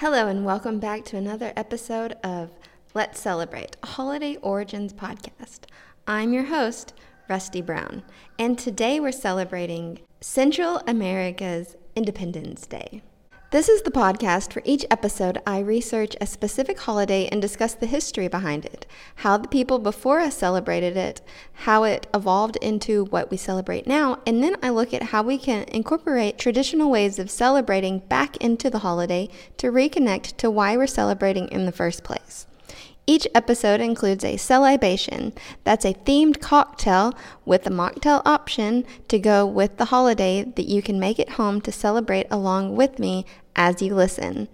Hello, and welcome back to another episode of Let's Celebrate, a Holiday Origins podcast. I'm your host, Rusty Brown, and today we're celebrating Central America's Independence Day. This is the podcast. For each episode, I research a specific holiday and discuss the history behind it, how the people before us celebrated it, how it evolved into what we celebrate now, and then I look at how we can incorporate traditional ways of celebrating back into the holiday to reconnect to why we're celebrating in the first place. Each episode includes a CeLibation. That's a themed cocktail with a mocktail option to go with the holiday that you can make at home to celebrate along with me as you listen.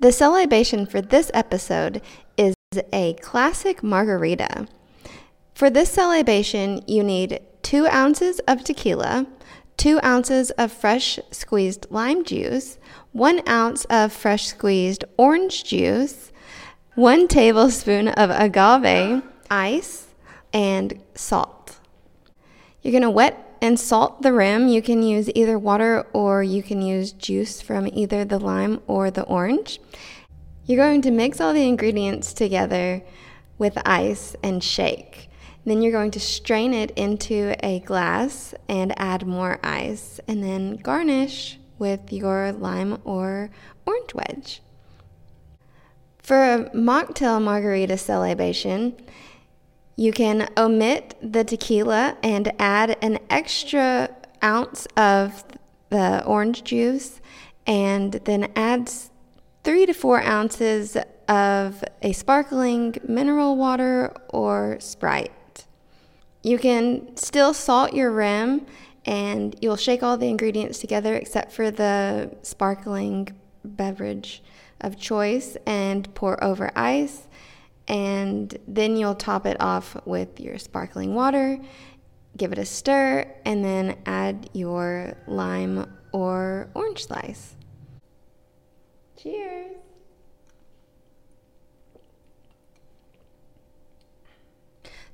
The CeLibation for this episode is a classic margarita. For this CeLibation, you need two ounces of tequila, two ounces of fresh squeezed lime juice, one ounce of fresh squeezed orange juice, one tablespoon of agave, ice, and salt. You're going to wet and salt the rim. You can use either water or you can use juice from either the lime or the orange. You're going to mix all the ingredients together with ice and shake. Then you're going to strain it into a glass and add more ice, and then garnish with your lime or orange wedge. For a mocktail margarita CeLibation, you can omit the tequila and add an extra ounce of the orange juice and then add three to four ounces of a sparkling mineral water or Sprite. You can still salt your rim and you'll shake all the ingredients together except for the sparkling beverage of choice and pour over ice. And then you'll top it off with your sparkling water, give it a stir, and then add your lime or orange slice. Cheers!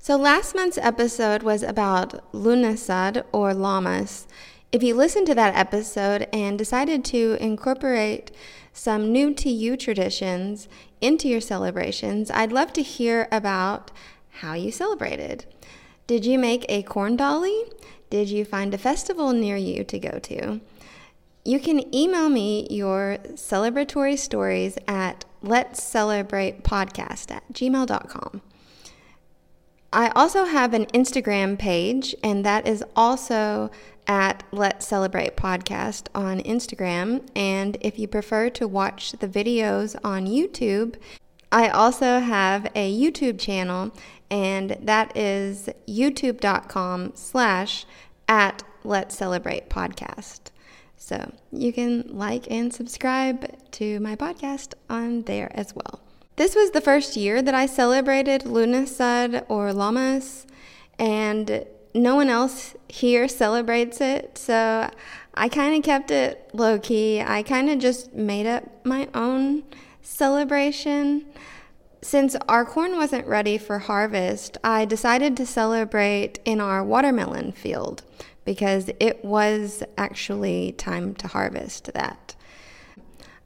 So, last month's episode was about Lughnasadh or Lammas. If you listened to that episode and decided to incorporate some new to you traditions into your celebrations, I'd love to hear about how you celebrated. Did you make a corn dolly? Did you find a festival near you to go to? You can email me your celebratory stories at let's celebrate podcast at gmail.com. I also have an Instagram page, and that is also at Let's Celebrate Podcast on Instagram. And if you prefer to watch the videos on YouTube, I also have a YouTube channel, and that is youtube.com slash at Let's Celebrate Podcast. So you can like and subscribe to my podcast on there as well. This was the first year that I celebrated Lughnasadh or Lammas, and no one else here celebrates it. So I kind of kept it low key. I kind of just made up my own celebration. Since our corn wasn't ready for harvest, I decided to celebrate in our watermelon field because it was actually time to harvest that.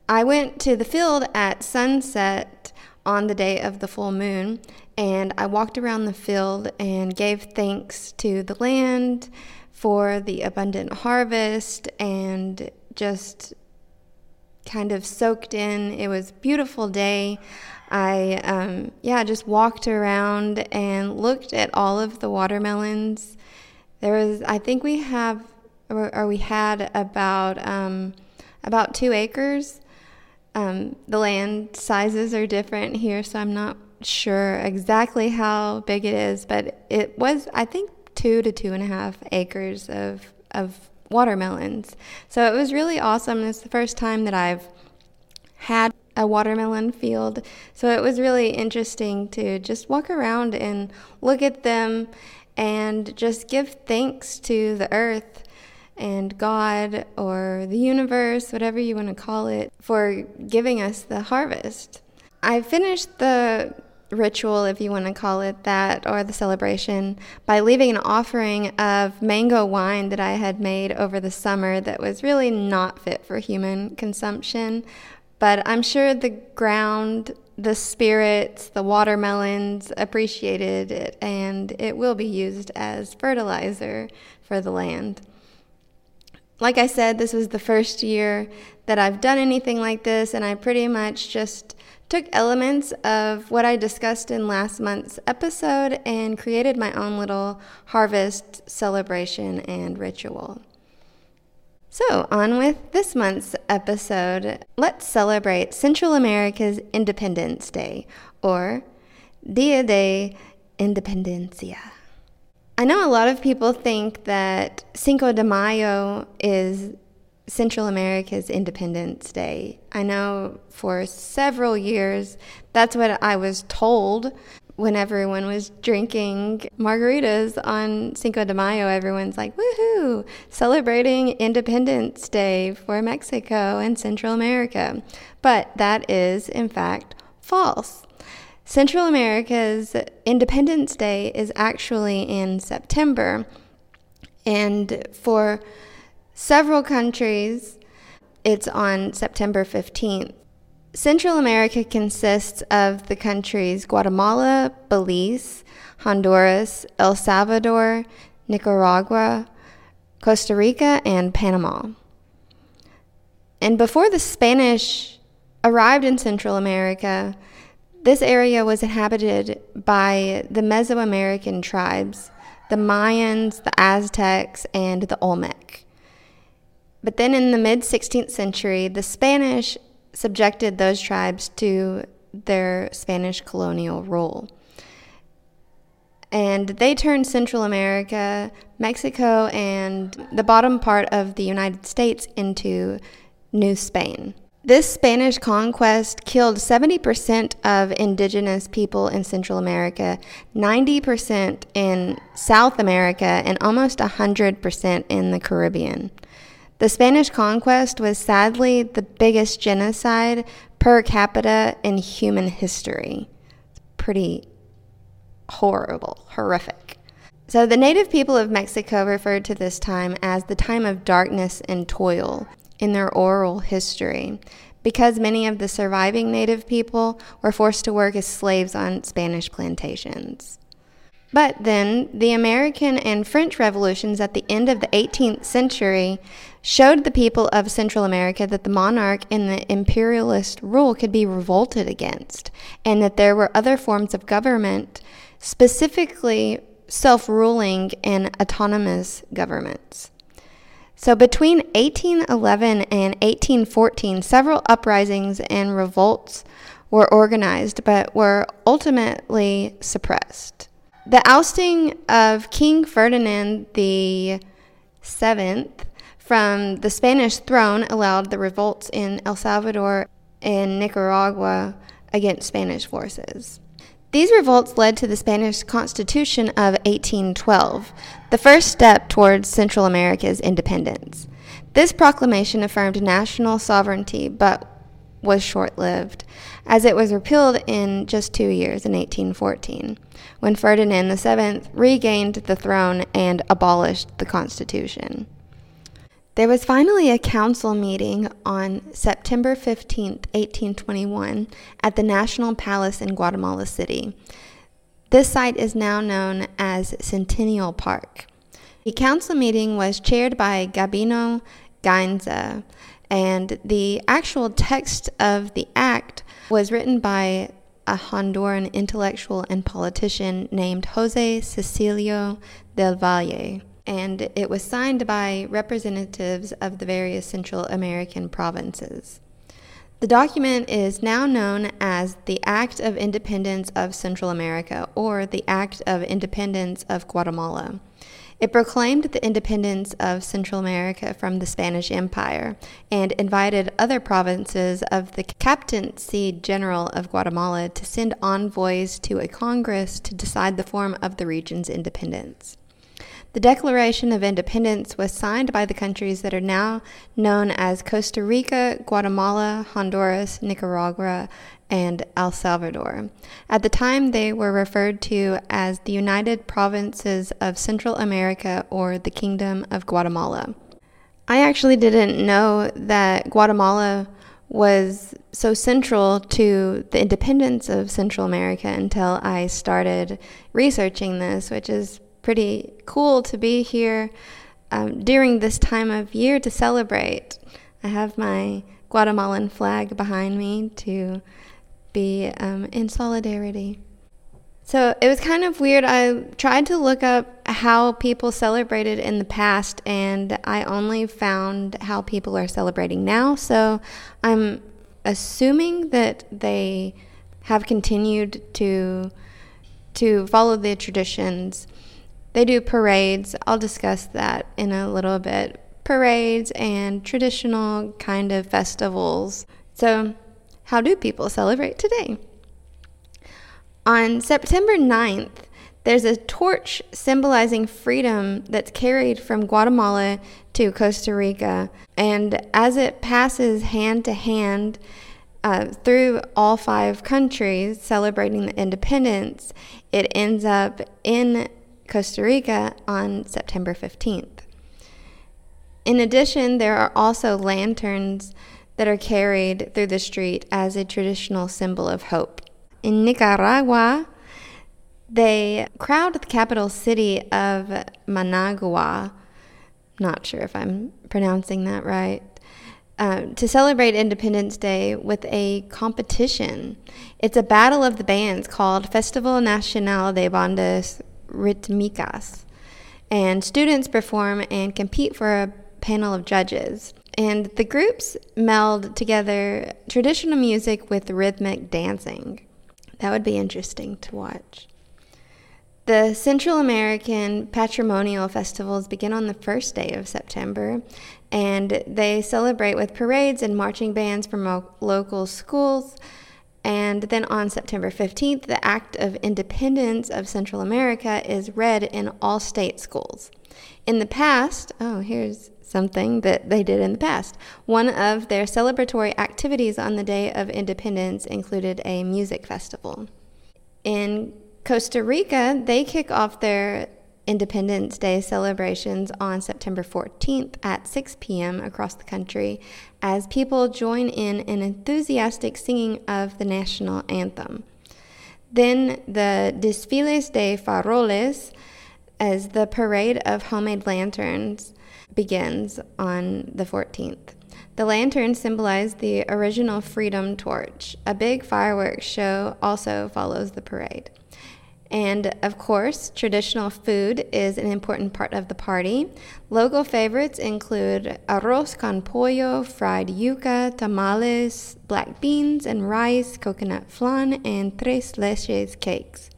I went to the field at sunset on the day of the full moon. And I walked around the field and gave thanks to the land for the abundant harvest and just kind of soaked in. It was beautiful day. I, um, yeah, just walked around and looked at all of the watermelons. There was, I think we have, or, or we had about, um, about two acres um, the land sizes are different here, so I'm not sure exactly how big it is, but it was, I think, two to two and a half acres of, of watermelons. So it was really awesome. It's the first time that I've had a watermelon field. So it was really interesting to just walk around and look at them and just give thanks to the earth and God or the universe, whatever you want to call it, for giving us the harvest. I finished the ritual, if you want to call it that, or the celebration, by leaving an offering of mango wine that I had made over the summer that was really not fit for human consumption. but I'm sure the ground, the spirits, the watermelons appreciated it, and it will be used as fertilizer for the land. Like I said, this was the first year that I've done anything like this, and I pretty much just took elements of what I discussed in last month's episode and created my own little harvest celebration and ritual. So, on with this month's episode, let's celebrate Central America's Independence Day, or Dia de Independencia. I know a lot of people think that Cinco de Mayo is Central America's Independence Day. I know for several years that's what I was told when everyone was drinking margaritas on Cinco de Mayo. Everyone's like, woohoo, celebrating Independence Day for Mexico and Central America. But that is, in fact, false. Central America's Independence Day is actually in September. And for several countries, it's on September 15th. Central America consists of the countries Guatemala, Belize, Honduras, El Salvador, Nicaragua, Costa Rica, and Panama. And before the Spanish arrived in Central America, this area was inhabited by the Mesoamerican tribes, the Mayans, the Aztecs, and the Olmec. But then in the mid 16th century, the Spanish subjected those tribes to their Spanish colonial rule. And they turned Central America, Mexico, and the bottom part of the United States into New Spain. This Spanish conquest killed 70% of indigenous people in Central America, 90% in South America, and almost 100% in the Caribbean. The Spanish conquest was sadly the biggest genocide per capita in human history. It's pretty horrible, horrific. So, the native people of Mexico referred to this time as the time of darkness and toil in their oral history because many of the surviving native people were forced to work as slaves on Spanish plantations. But then the American and French revolutions at the end of the 18th century showed the people of Central America that the monarch and the imperialist rule could be revolted against, and that there were other forms of government, specifically self ruling and autonomous governments. So between 1811 and 1814, several uprisings and revolts were organized but were ultimately suppressed. The ousting of King Ferdinand the Seventh from the Spanish throne allowed the revolts in El Salvador and Nicaragua against Spanish forces. These revolts led to the Spanish Constitution of 1812, the first step towards Central America's independence. This proclamation affirmed national sovereignty but was short lived, as it was repealed in just two years in 1814, when Ferdinand VII regained the throne and abolished the Constitution. There was finally a council meeting on September 15, 1821, at the National Palace in Guatemala City. This site is now known as Centennial Park. The council meeting was chaired by Gabino Gainza, and the actual text of the act was written by a Honduran intellectual and politician named Jose Cecilio del Valle, and it was signed by representatives of the various Central American provinces. The document is now known as the Act of Independence of Central America or the Act of Independence of Guatemala. It proclaimed the independence of Central America from the Spanish Empire and invited other provinces of the Captaincy General of Guatemala to send envoys to a Congress to decide the form of the region's independence. The Declaration of Independence was signed by the countries that are now known as Costa Rica, Guatemala, Honduras, Nicaragua, and El Salvador. At the time, they were referred to as the United Provinces of Central America or the Kingdom of Guatemala. I actually didn't know that Guatemala was so central to the independence of Central America until I started researching this, which is pretty cool to be here um, during this time of year to celebrate. I have my Guatemalan flag behind me to be um, in solidarity. So it was kind of weird. I tried to look up how people celebrated in the past, and I only found how people are celebrating now. So I'm assuming that they have continued to to follow the traditions. They do parades. I'll discuss that in a little bit. Parades and traditional kind of festivals. So, how do people celebrate today? On September 9th, there's a torch symbolizing freedom that's carried from Guatemala to Costa Rica. And as it passes hand to hand uh, through all five countries celebrating the independence, it ends up in Costa Rica on September 15th. In addition, there are also lanterns that are carried through the street as a traditional symbol of hope in Nicaragua, they crowd the capital city of Managua. Not sure if I'm pronouncing that right. Uh, to celebrate Independence Day with a competition. It's a battle of the bands called Festival Nacional de Bandas Ritmicas. And students perform and compete for a panel of judges. And the groups meld together traditional music with rhythmic dancing. That would be interesting to watch. The Central American Patrimonial Festivals begin on the first day of September, and they celebrate with parades and marching bands from local schools. And then on September 15th, the Act of Independence of Central America is read in all state schools. In the past, oh, here's something that they did in the past. One of their celebratory activities on the Day of Independence included a music festival. In Costa Rica, they kick off their Independence Day celebrations on September 14th at 6 p.m. across the country as people join in an enthusiastic singing of the national anthem. Then the Desfiles de Faroles, as the parade of homemade lanterns, begins on the 14th. The lanterns symbolize the original Freedom Torch. A big fireworks show also follows the parade. And of course, traditional food is an important part of the party. Local favorites include arroz con pollo, fried yuca, tamales, black beans and rice, coconut flan, and tres leches cakes.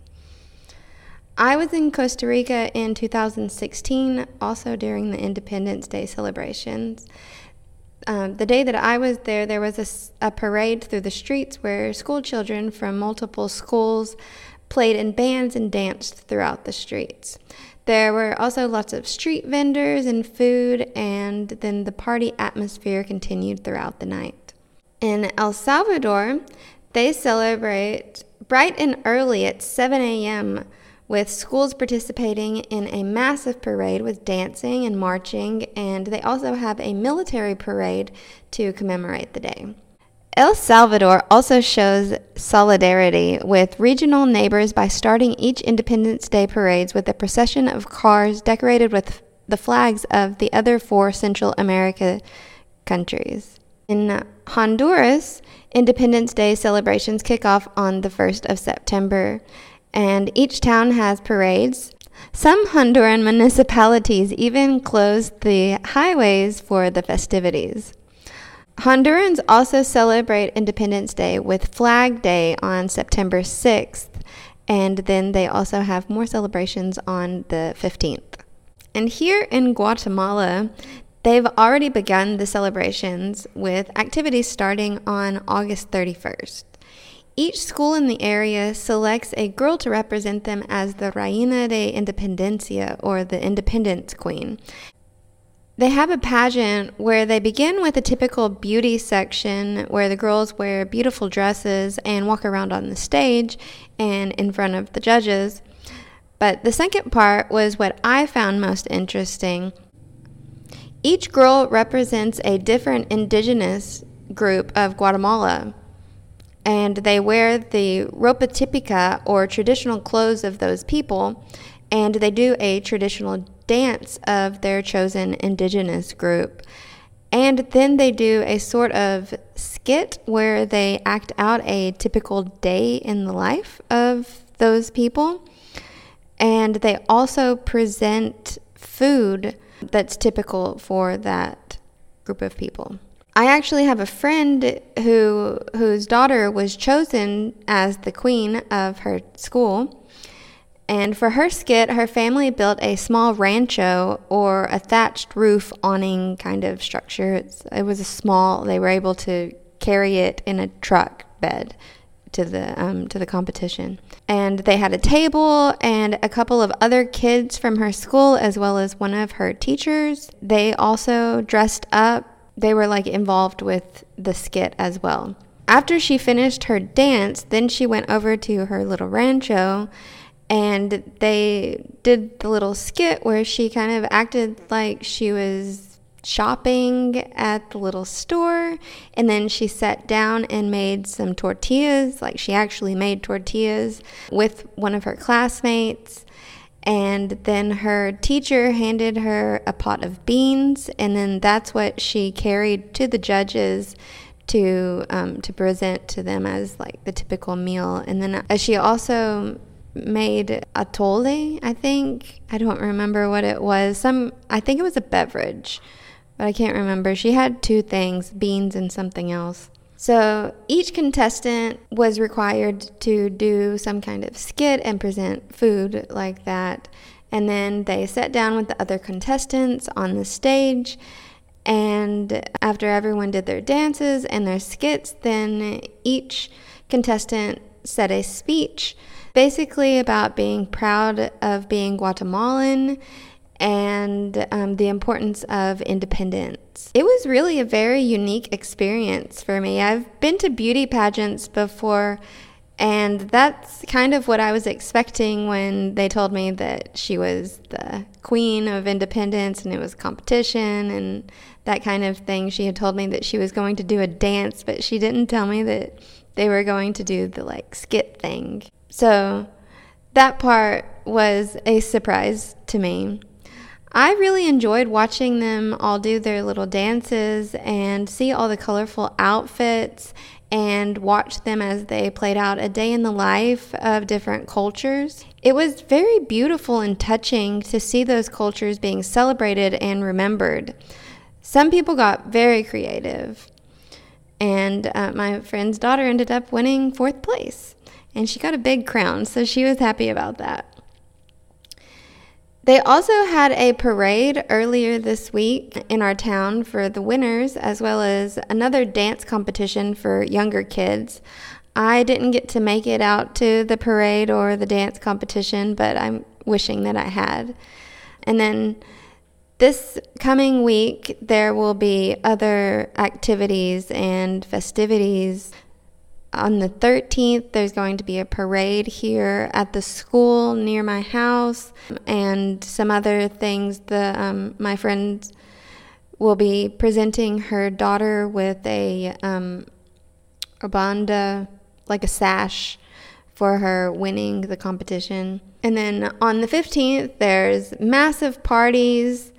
I was in Costa Rica in 2016, also during the Independence Day celebrations. Um, the day that I was there, there was a, a, parade through the streets where school children from multiple schools played in bands and danced throughout the streets. There were also lots of street vendors and food, and then the party atmosphere continued throughout the night. In El Salvador, they celebrate bright and early at 7 a.m with schools participating in a massive parade with dancing and marching, and they also have a military parade to commemorate the day. El Salvador also shows solidarity with regional neighbors by starting each Independence Day parades with a procession of cars decorated with the flags of the other four Central America countries. In Honduras, Independence Day celebrations kick off on the 1st of September and each town has parades. Some Honduran municipalities even close the highways for the festivities. Hondurans also celebrate Independence Day with Flag Day on September 6th, and then they also have more celebrations on the 15th. And here in Guatemala, they've already begun the celebrations with activities starting on August 31st. Each school in the area selects a girl to represent them as the Reina de Independencia, or the Independence Queen. They have a pageant where they begin with a typical beauty section where the girls wear beautiful dresses and walk around on the stage and in front of the judges. But the second part was what I found most interesting. Each girl represents a different indigenous group of Guatemala. And they wear the ropa típica or traditional clothes of those people, and they do a traditional dance of their chosen indigenous group. And then they do a sort of skit where they act out a typical day in the life of those people. And they also present food that's typical for that group of people. I actually have a friend who whose daughter was chosen as the queen of her school and for her skit, her family built a small rancho or a thatched roof awning kind of structure. It's, it was a small, they were able to carry it in a truck bed to the um, to the competition. And they had a table and a couple of other kids from her school as well as one of her teachers. They also dressed up. They were like involved with the skit as well. After she finished her dance, then she went over to her little rancho and they did the little skit where she kind of acted like she was shopping at the little store. And then she sat down and made some tortillas like she actually made tortillas with one of her classmates. And then her teacher handed her a pot of beans. And then that's what she carried to the judges to um, to present to them as like the typical meal. And then uh, she also made atole, I think. I don't remember what it was. Some I think it was a beverage, but I can't remember. She had two things, beans and something else. So each contestant was required to do some kind of skit and present food like that. And then they sat down with the other contestants on the stage. And after everyone did their dances and their skits, then each contestant said a speech basically about being proud of being Guatemalan and um, the importance of independence. It was really a very unique experience for me. I've been to beauty pageants before, and that's kind of what I was expecting when they told me that she was the queen of independence and it was competition and that kind of thing. She had told me that she was going to do a dance, but she didn't tell me that they were going to do the like skit thing. So that part was a surprise to me. I really enjoyed watching them all do their little dances and see all the colorful outfits and watch them as they played out a day in the life of different cultures. It was very beautiful and touching to see those cultures being celebrated and remembered. Some people got very creative, and uh, my friend's daughter ended up winning fourth place and she got a big crown, so she was happy about that. They also had a parade earlier this week in our town for the winners, as well as another dance competition for younger kids. I didn't get to make it out to the parade or the dance competition, but I'm wishing that I had. And then this coming week, there will be other activities and festivities on the 13th, there's going to be a parade here at the school near my house, and some other things. The um, my friend will be presenting her daughter with a um, a banda, like a sash, for her winning the competition. And then on the 15th, there's massive parties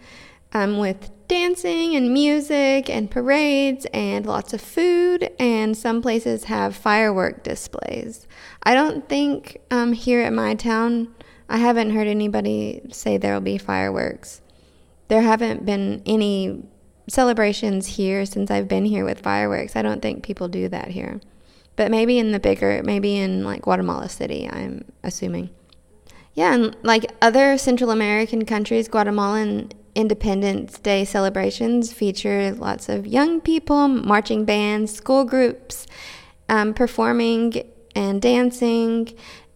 um, with dancing and music and parades and lots of food, and some places have firework displays. I don't think um, here at my town, I haven't heard anybody say there will be fireworks. There haven't been any celebrations here since I've been here with fireworks. I don't think people do that here. But maybe in the bigger, maybe in like Guatemala City, I'm assuming. Yeah, and like other Central American countries, Guatemalan Independence Day celebrations feature lots of young people, marching bands, school groups, um, performing and dancing,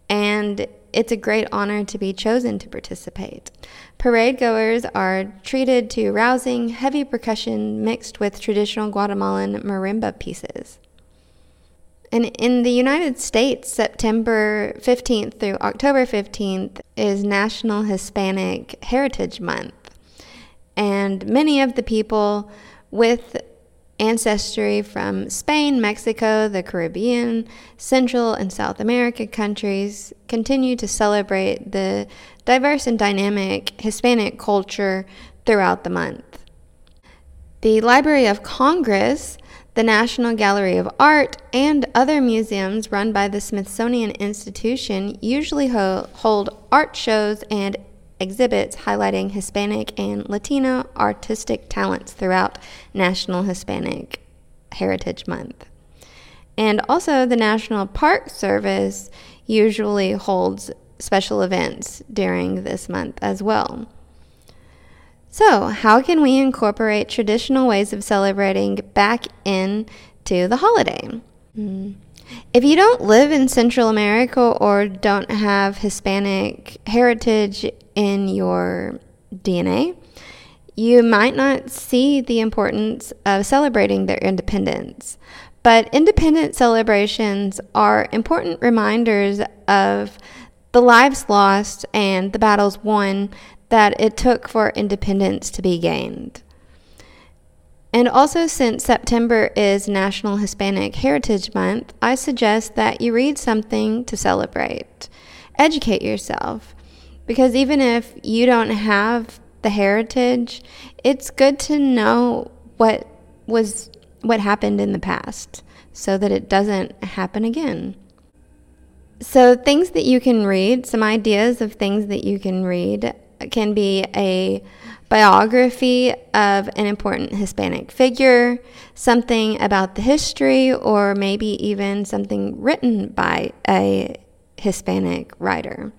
and it's a great honor to be chosen to participate. Parade goers are treated to rousing, heavy percussion mixed with traditional Guatemalan marimba pieces. And in the United States, September 15th through October 15th is National Hispanic Heritage Month and many of the people with ancestry from Spain, Mexico, the Caribbean, Central and South America countries continue to celebrate the diverse and dynamic Hispanic culture throughout the month. The Library of Congress, the National Gallery of Art, and other museums run by the Smithsonian Institution usually ho- hold art shows and exhibits highlighting Hispanic and Latino artistic talents throughout National Hispanic Heritage Month. And also, the National Park Service usually holds special events during this month as well. So, how can we incorporate traditional ways of celebrating back into the holiday? Mm. If you don't live in Central America or don't have Hispanic heritage in your DNA, you might not see the importance of celebrating their independence. But independent celebrations are important reminders of the lives lost and the battles won that it took for independence to be gained. And also, since September is National Hispanic Heritage Month, I suggest that you read something to celebrate. Educate yourself. Because even if you don't have the heritage, it's good to know what was what happened in the past so that it doesn't happen again. So, things that you can read, some ideas of things that you can read can be a biography of an important Hispanic figure, something about the history, or maybe even something written by a Hispanic writer.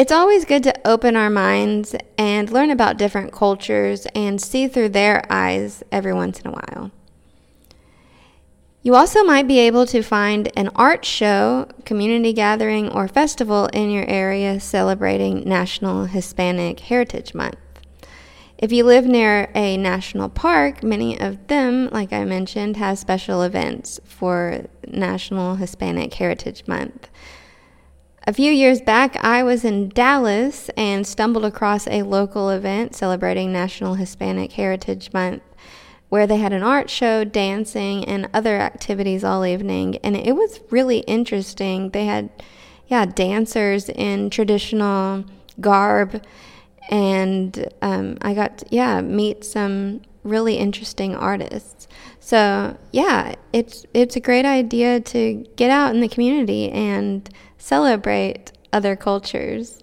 It's always good to open our minds and learn about different cultures and see through their eyes every once in a while. You also might be able to find an art show, community gathering, or festival in your area celebrating National Hispanic Heritage Month. If you live near a national park, many of them, like I mentioned, have special events for National Hispanic Heritage Month. A few years back, I was in Dallas and stumbled across a local event celebrating National Hispanic Heritage Month where they had an art show, dancing, and other activities all evening. And it was really interesting. They had, yeah, dancers in traditional garb and um, I got to, yeah meet some really interesting artists. So yeah, it's it's a great idea to get out in the community and celebrate other cultures.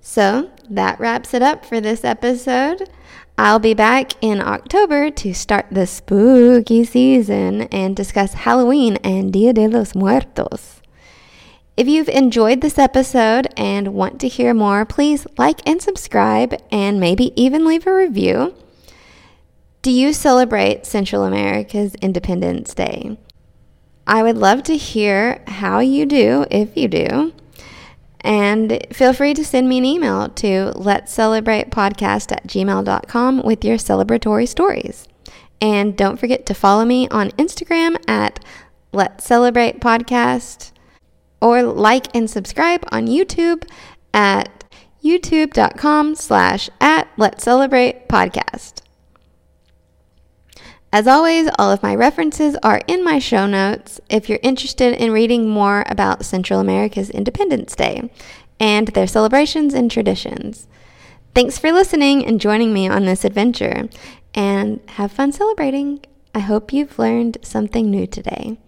So that wraps it up for this episode. I'll be back in October to start the spooky season and discuss Halloween and Dia de los Muertos. If you've enjoyed this episode and want to hear more, please like and subscribe and maybe even leave a review. Do you celebrate Central America's Independence Day? I would love to hear how you do if you do. And feel free to send me an email to let's celebrate podcast at gmail.com with your celebratory stories. And don't forget to follow me on Instagram at let's celebrate podcast or like and subscribe on YouTube at youtube.com slash at Let's Celebrate Podcast. As always, all of my references are in my show notes if you're interested in reading more about Central America's Independence Day and their celebrations and traditions. Thanks for listening and joining me on this adventure, and have fun celebrating. I hope you've learned something new today.